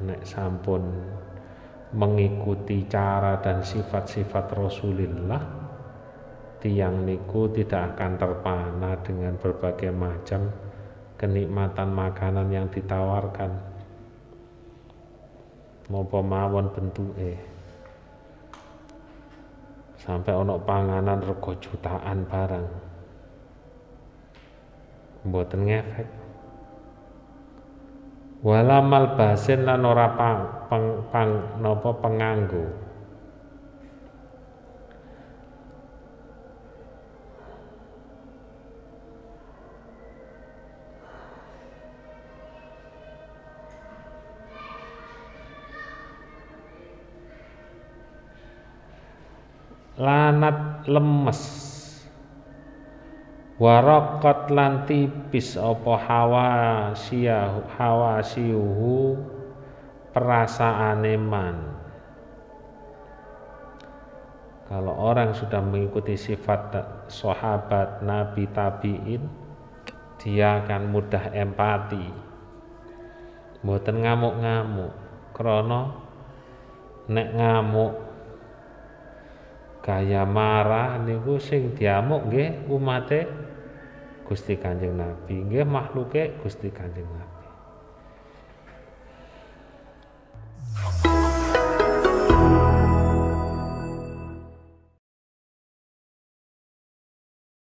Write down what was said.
nek sampun mengikuti cara dan sifat-sifat Rasulullah tiang niku tidak akan terpana dengan berbagai macam kenikmatan makanan yang ditawarkan. Mau mawon bentuke? Sampai ono panganan rego jutaan barang. Mboten ngefek wala malbasin lan ora pang, pang, pang napa penganggo. Lanat lemes warokot lan tipis apa hawa sia hawa siuhu perasaane man. Kalau orang sudah mengikuti sifat sahabat nabi tabiin dia akan mudah empati. Mboten ngamuk-ngamuk krana nek ngamuk gaya marah niku sing diamuk nggih umate Gusti Kanjeng Nabi. Nggih makhluke Gusti Kanjeng Nabi